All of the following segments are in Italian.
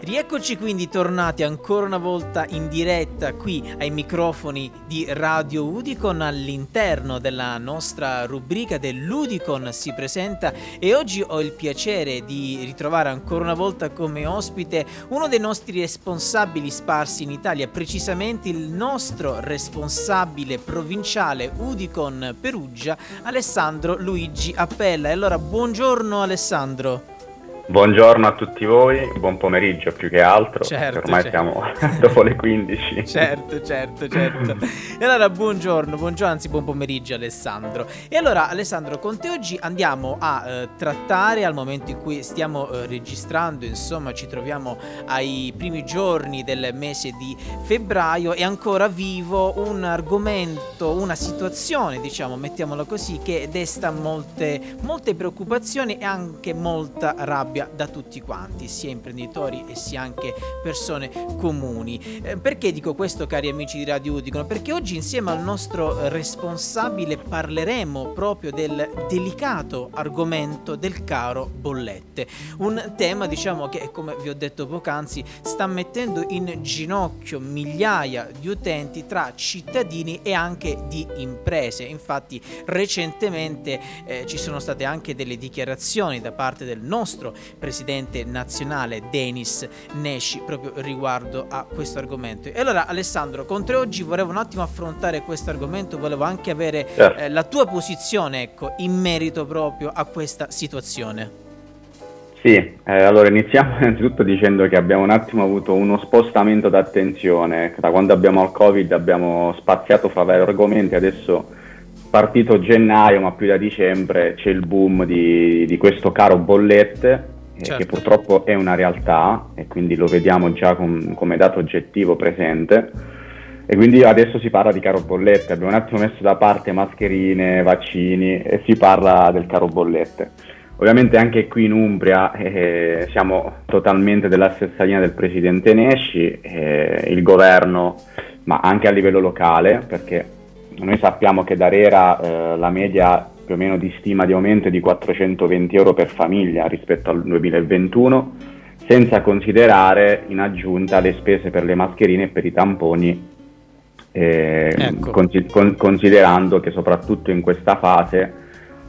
Rieccoci quindi tornati ancora una volta in diretta qui ai microfoni di Radio Udicon all'interno della nostra rubrica dell'Udicon si presenta e oggi ho il piacere di ritrovare ancora una volta come ospite uno dei nostri responsabili sparsi in Italia, precisamente il nostro responsabile provinciale Udicon Perugia, Alessandro Luigi Appella. E allora buongiorno Alessandro. Buongiorno a tutti voi, buon pomeriggio più che altro, certo, ormai certo. siamo dopo le 15. Certo, certo, certo. E allora buongiorno, buongiorno, anzi buon pomeriggio Alessandro. E allora Alessandro, con te oggi andiamo a eh, trattare al momento in cui stiamo eh, registrando, insomma ci troviamo ai primi giorni del mese di febbraio e ancora vivo un argomento, una situazione, diciamo, mettiamola così, che desta molte, molte preoccupazioni e anche molta rabbia da tutti quanti, sia imprenditori e sia anche persone comuni. Eh, perché dico questo, cari amici di Radio Udicon? Perché oggi insieme al nostro eh, responsabile parleremo proprio del delicato argomento del caro bollette. Un tema, diciamo, che come vi ho detto poc'anzi, sta mettendo in ginocchio migliaia di utenti tra cittadini e anche di imprese. Infatti, recentemente eh, ci sono state anche delle dichiarazioni da parte del nostro presidente nazionale Denis Nesci proprio riguardo a questo argomento. E allora Alessandro, con te oggi volevo un attimo affrontare questo argomento, volevo anche avere Certo. eh, la tua posizione ecco, in merito proprio a questa situazione. Sì, eh, allora iniziamo innanzitutto dicendo che abbiamo un attimo avuto uno spostamento d'attenzione, da quando abbiamo il Covid abbiamo spaziato fra vari argomenti, adesso partito gennaio ma più da dicembre c'è il boom di, di questo caro bollette Certo. che purtroppo è una realtà e quindi lo vediamo già com- come dato oggettivo presente e quindi adesso si parla di caro bollette, abbiamo un attimo messo da parte mascherine, vaccini e si parla del caro bollette. Ovviamente anche qui in Umbria eh, siamo totalmente della stessa linea del presidente Nesci, eh, il governo, ma anche a livello locale, perché noi sappiamo che da Rera eh, la media più o meno di stima di aumento di 420 euro per famiglia rispetto al 2021, senza considerare in aggiunta le spese per le mascherine e per i tamponi, eh, Ecco. con- considerando che soprattutto in questa fase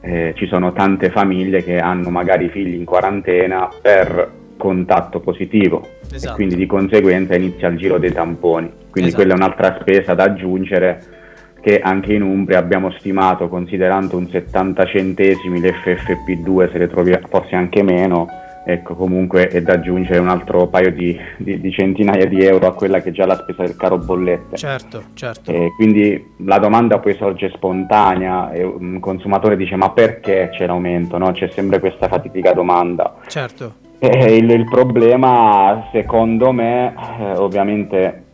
eh, ci sono tante famiglie che hanno magari figli in quarantena per contatto positivo Esatto. e quindi di conseguenza inizia il giro dei tamponi. Quindi Esatto. quella è un'altra spesa da aggiungere che anche in Umbria abbiamo stimato considerando un 70 centesimi l'FFP2 se le trovi forse anche meno ecco comunque è da aggiungere un altro paio di, di- di centinaia di euro a quella che è già la spesa del caro bollette Certo, certo. Eh, quindi la domanda poi sorge spontanea e un consumatore dice ma perché c'è l'aumento no? c'è sempre questa fatidica domanda Certo. eh, il, il problema, secondo me, eh, ovviamente,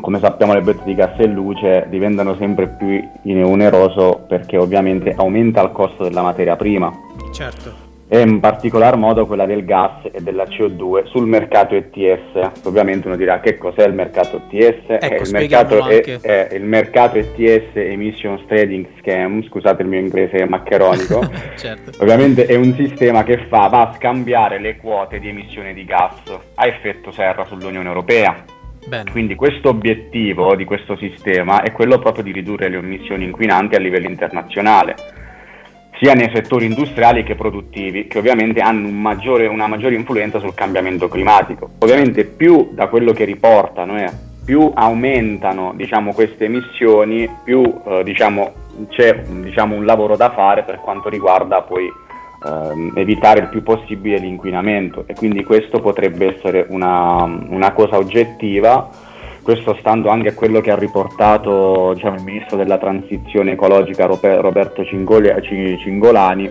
come sappiamo, le bollette di gas e luce diventano sempre più in- oneroso perché ovviamente aumenta il costo della materia prima Certo. e in particolar modo quella del gas e della CO2 sul mercato ETS. Ovviamente uno dirà che cos'è il mercato ETS? Ecco, il, mercato è, è il mercato ETS Emissions Trading Scam, scusate il mio inglese maccheronico. certo. Ovviamente è un sistema che fa, va a scambiare le quote di emissione di gas a effetto serra sull'Unione Europea. Bene. Quindi questo obiettivo di questo sistema è quello proprio di ridurre le emissioni inquinanti a livello internazionale, sia nei settori industriali che produttivi, che ovviamente hanno un maggiore- una maggiore influenza sul cambiamento climatico. Ovviamente più da quello che riportano, eh, più aumentano diciamo, queste emissioni, più eh, diciamo, c'è diciamo, un lavoro da fare per quanto riguarda poi ehm, evitare il più possibile l'inquinamento e quindi questo potrebbe essere una, una cosa oggettiva, questo stando anche a quello che ha riportato diciamo, il ministro della transizione ecologica Robe- Roberto Cingolani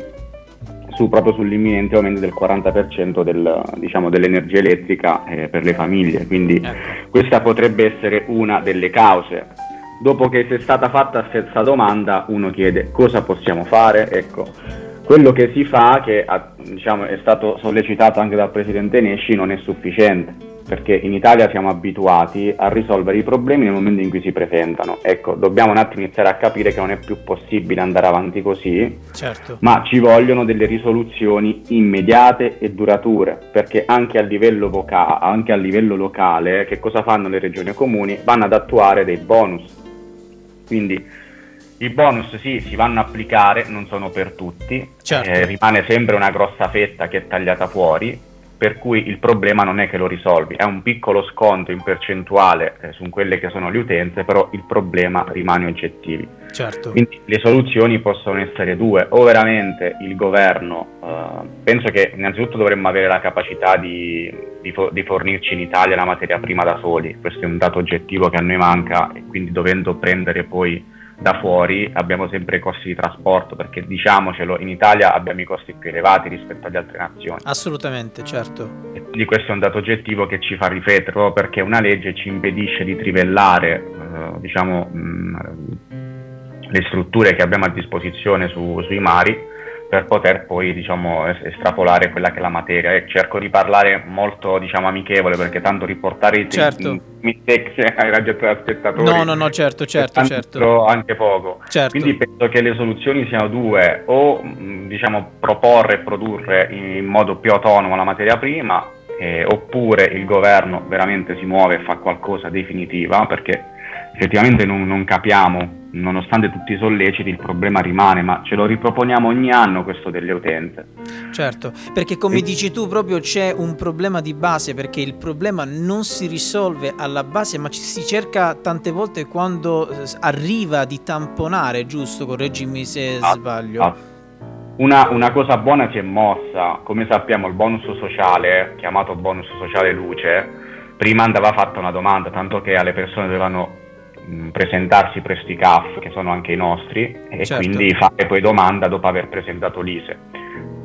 su- proprio sull'imminente aumento del 40% del, diciamo, dell'energia elettrica eh, per le famiglie, quindi Ecco. questa potrebbe essere una delle cause. Dopo che sia stata fatta questa domanda, uno chiede cosa possiamo fare. Ecco, quello che si fa, che ha- diciamo, è stato sollecitato anche dal presidente Nesci, non è sufficiente. perché in Italia siamo abituati a risolvere i problemi nel momento in cui si presentano. Ecco, dobbiamo un attimo iniziare a capire che non è più possibile andare avanti così, certo. ma ci vogliono delle risoluzioni immediate e durature, perché anche a livello, voca- anche a livello locale, che cosa fanno le regioni e comuni? Vanno ad attuare dei bonus. Quindi i bonus sì, si vanno a applicare, non sono per tutti, certo. eh, rimane sempre una grossa fetta che è tagliata fuori, per cui il problema non è che lo risolvi, è un piccolo sconto in percentuale eh, su quelle che sono le utenze, però il problema rimane oggettivo. Certo. Quindi le soluzioni possono essere due, o veramente il governo, eh, penso che innanzitutto dovremmo avere la capacità di, di, di, fornirci in Italia la materia prima da soli, questo è un dato oggettivo che a noi manca e quindi dovendo prendere poi da fuori abbiamo sempre i costi di trasporto perché diciamocelo in Italia abbiamo i costi più elevati rispetto alle altre nazioni. Assolutamente, certo. E quindi questo è un dato oggettivo che ci fa riflettere proprio perché una legge ci impedisce di trivellare eh, diciamo, mh, mm, le strutture che abbiamo a disposizione su, sui mari per poter poi diciamo, estrapolare quella che è la materia e cerco di parlare molto diciamo, amichevole perché tanto riportare i certo. mistakes ai radioaspettatori no no no certo certo certo anche poco certo. quindi penso che le soluzioni siano due o diciamo, proporre e produrre in modo più autonomo la materia prima eh, oppure il governo veramente si muove e fa qualcosa definitiva perché effettivamente non, non, capiamo, nonostante tutti i solleciti, il problema rimane, ma ce lo riproponiamo ogni anno questo delle utenze. Certo, perché come e... dici tu proprio c'è un problema di base, perché il problema non si risolve alla base, ma ci si cerca tante volte quando eh, arriva di tamponare, giusto? Correggimi se ah, sbaglio. Ah. Una, una, cosa buona si è mossa, come sappiamo il bonus sociale, chiamato bonus sociale luce, prima andava fatta una domanda, tanto che alle persone dovevano presentarsi presso i CAF, che sono anche i nostri, e certo. quindi fare poi domanda dopo aver presentato l'ISE.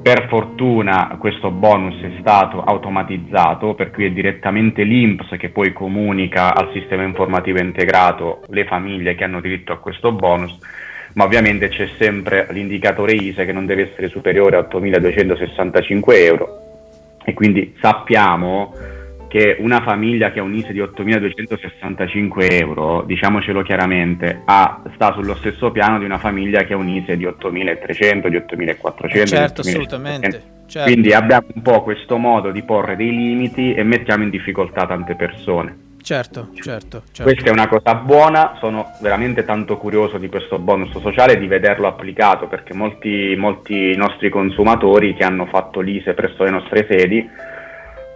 Per fortuna questo bonus è stato automatizzato, per cui è direttamente l'INPS che poi comunica al sistema informativo integrato le famiglie che hanno diritto a questo bonus, ma ovviamente c'è sempre l'indicatore ISE che non deve essere superiore a 8.265 euro e quindi sappiamo che una famiglia che ha un ISE di 8.265 euro, diciamocelo chiaramente, ha, sta sullo stesso piano di una famiglia che ha un ISE di 8.300, di 8.400. Certo, assolutamente. Certo. Quindi abbiamo un po' questo modo di porre dei limiti e mettiamo in difficoltà tante persone. Certo, certo, certo. Questa è una cosa buona, sono veramente tanto curioso di questo bonus sociale e di vederlo applicato perché molti, molti nostri consumatori che hanno fatto l'ISE presso le nostre sedi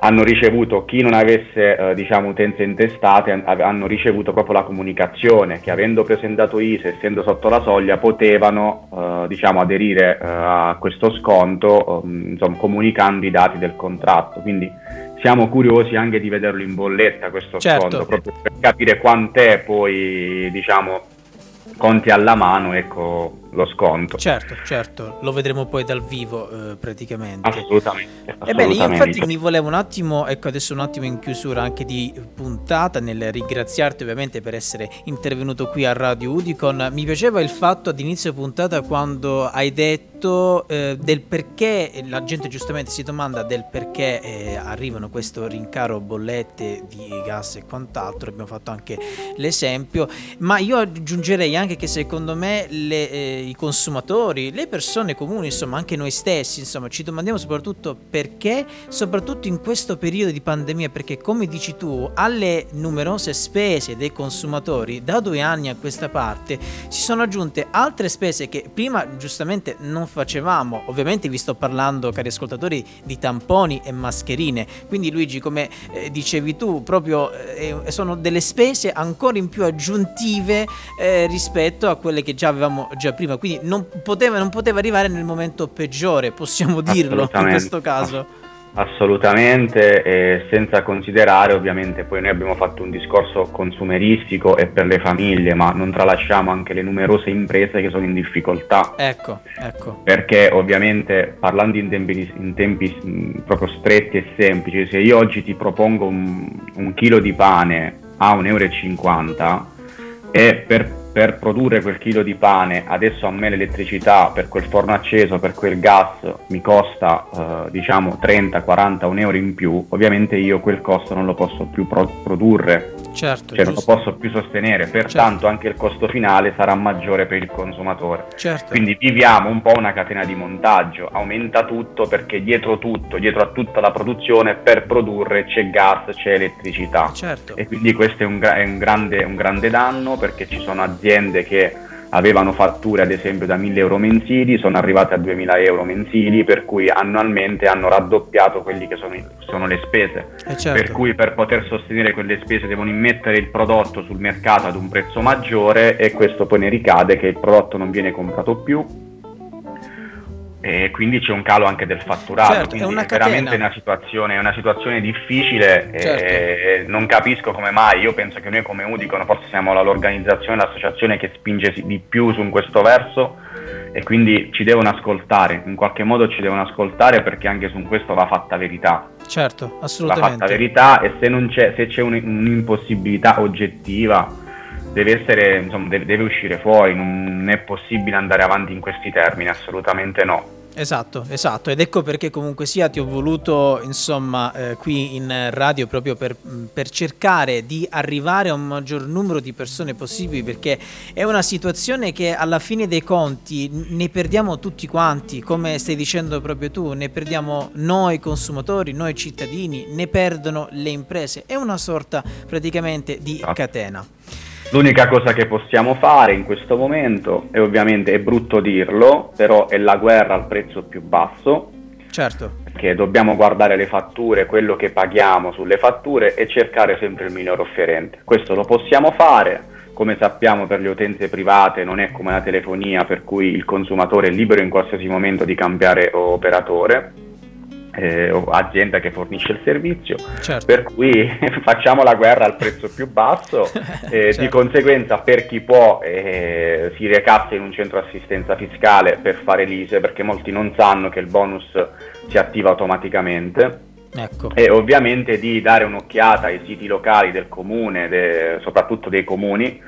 hanno ricevuto, chi non avesse eh, diciamo, utenze intestate, hanno ricevuto proprio la comunicazione che avendo presentato ISE, essendo sotto la soglia, potevano eh, diciamo, aderire eh, a questo sconto ehm, insomma, comunicando i dati del contratto. Quindi siamo curiosi anche di vederlo in bolletta questo certo. sconto, proprio per capire quant'è poi diciamo, conti alla mano, ecco, lo sconto. Certo, certo, lo vedremo poi dal vivo eh, praticamente. Assolutamente. Ebbene, io infatti mi volevo un attimo, ecco adesso un attimo in chiusura anche di puntata, nel ringraziarti ovviamente per essere intervenuto qui a Radio Udicon. Mi piaceva il fatto ad inizio puntata quando hai detto eh, del perché, la gente giustamente si domanda del perché eh, arrivano questo rincaro bollette di gas e quant'altro, abbiamo fatto anche l'esempio, ma io aggiungerei anche che secondo me le eh, i consumatori, le persone comuni, insomma anche noi stessi, insomma ci domandiamo soprattutto perché, soprattutto in questo periodo di pandemia, perché come dici tu, alle numerose spese dei consumatori da due anni a questa parte si sono aggiunte altre spese che prima giustamente non facevamo, ovviamente vi sto parlando cari ascoltatori di tamponi e mascherine, quindi Luigi come eh, dicevi tu proprio eh, sono delle spese ancora in più aggiuntive eh, rispetto a quelle che già avevamo già prima. Prima, quindi non poteva, non poteva arrivare nel momento peggiore, possiamo dirlo in questo caso. Assolutamente, e senza considerare ovviamente poi noi abbiamo fatto un discorso consumeristico e per le famiglie, ma non tralasciamo anche le numerose imprese che sono in difficoltà. Ecco, ecco. Perché ovviamente parlando in tempi, in tempi proprio stretti e semplici, se io oggi ti propongo un, un chilo di pane a 1,50 euro e per per produrre quel chilo di pane, adesso a me l'elettricità per quel forno acceso, per quel gas mi costa eh, diciamo 30-40 un euro in più, ovviamente io quel costo non lo posso più pro- produrre, certo, cioè non lo posso più sostenere, pertanto certo. anche il costo finale sarà maggiore per il consumatore. Certo. Quindi viviamo un po' una catena di montaggio, aumenta tutto perché dietro tutto, dietro a tutta la produzione per produrre c'è gas, c'è elettricità certo. e quindi questo è un, è un, grande, un grande danno perché ci sono aziende aziende che avevano fatture ad esempio da 1000 euro mensili, sono arrivate a 2000 euro mensili, per cui annualmente hanno raddoppiato quelli che sono, sono le spese. Eh certo. Per cui per poter sostenere quelle spese devono immettere il prodotto sul mercato ad un prezzo maggiore e questo poi ne ricade che il prodotto non viene comprato più e quindi c'è un calo anche del fatturato, certo, quindi è, una è veramente una situazione, una situazione difficile certo. e non capisco come mai, io penso che noi come Udicon forse siamo l'organizzazione, l'associazione che spinge di più su questo verso e quindi ci devono ascoltare, in qualche modo ci devono ascoltare perché anche su questo va fatta verità. Certo, assolutamente. Va fatta verità e se, c'è, se c'è un, un'impossibilità oggettiva deve, essere, insomma, deve, deve uscire fuori, non è possibile andare avanti in questi termini, assolutamente no. Esatto, esatto, ed ecco perché comunque sia ti ho voluto insomma eh, qui in radio proprio per, per, cercare di arrivare a un maggior numero di persone possibili perché è una situazione che alla fine dei conti ne perdiamo tutti quanti, come stai dicendo proprio tu, ne perdiamo noi consumatori, noi cittadini, ne perdono le imprese, è una sorta praticamente di esatto. catena. L'unica cosa che possiamo fare in questo momento, e ovviamente è brutto dirlo, però è la guerra al prezzo più basso. Certo. Perché dobbiamo guardare le fatture, quello che paghiamo sulle fatture e cercare sempre il miglior offerente. Questo lo possiamo fare, come sappiamo per le utenze private non è come la telefonia per cui il consumatore è libero in qualsiasi momento di cambiare operatore eh, azienda che fornisce il servizio, certo. per cui facciamo la guerra al prezzo più basso, eh, certo. di conseguenza per chi può eh, si recasse in un centro assistenza fiscale per fare l'ISE, perché molti non sanno che il bonus si attiva automaticamente. Ecco. E ovviamente di dare un'occhiata ai siti locali del comune, de, soprattutto dei comuni,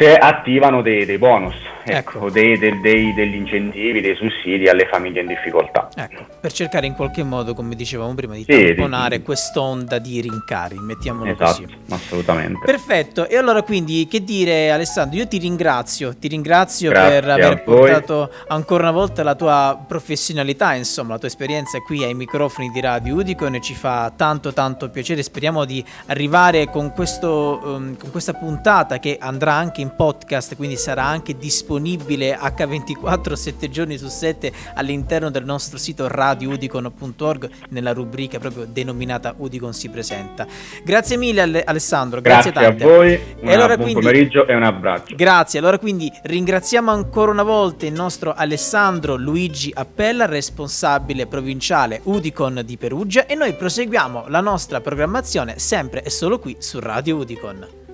se attivano dei, dei bonus, ecco, ecco. Dei, dei, degli incentivi, dei sussidi alle famiglie in difficoltà. Ecco, per cercare in qualche modo, come dicevamo prima, di sì, tamponare sì, quest'onda di rincari, mettiamolo esatto, così. assolutamente. Perfetto, e allora quindi che dire Alessandro, io ti ringrazio, ti ringrazio Grazie per aver portato ancora una volta la tua professionalità, insomma la tua esperienza qui ai microfoni di Radio Udicon ci fa tanto tanto piacere, speriamo di arrivare con, questo, um, con questa puntata che andrà anche in podcast, quindi sarà anche disponibile H24 7 giorni su 7 all'interno del nostro sito radioudicon.org nella rubrica proprio denominata Udicon si presenta. Grazie mille Alessandro, grazie, grazie tante. a voi, Una, allora, buon quindi, pomeriggio e un abbraccio. Grazie, allora quindi ringraziamo ancora una volta il nostro Alessandro Luigi Appella, responsabile provinciale Udicon di Perugia e noi proseguiamo la nostra programmazione sempre e solo qui su Radio Udicon.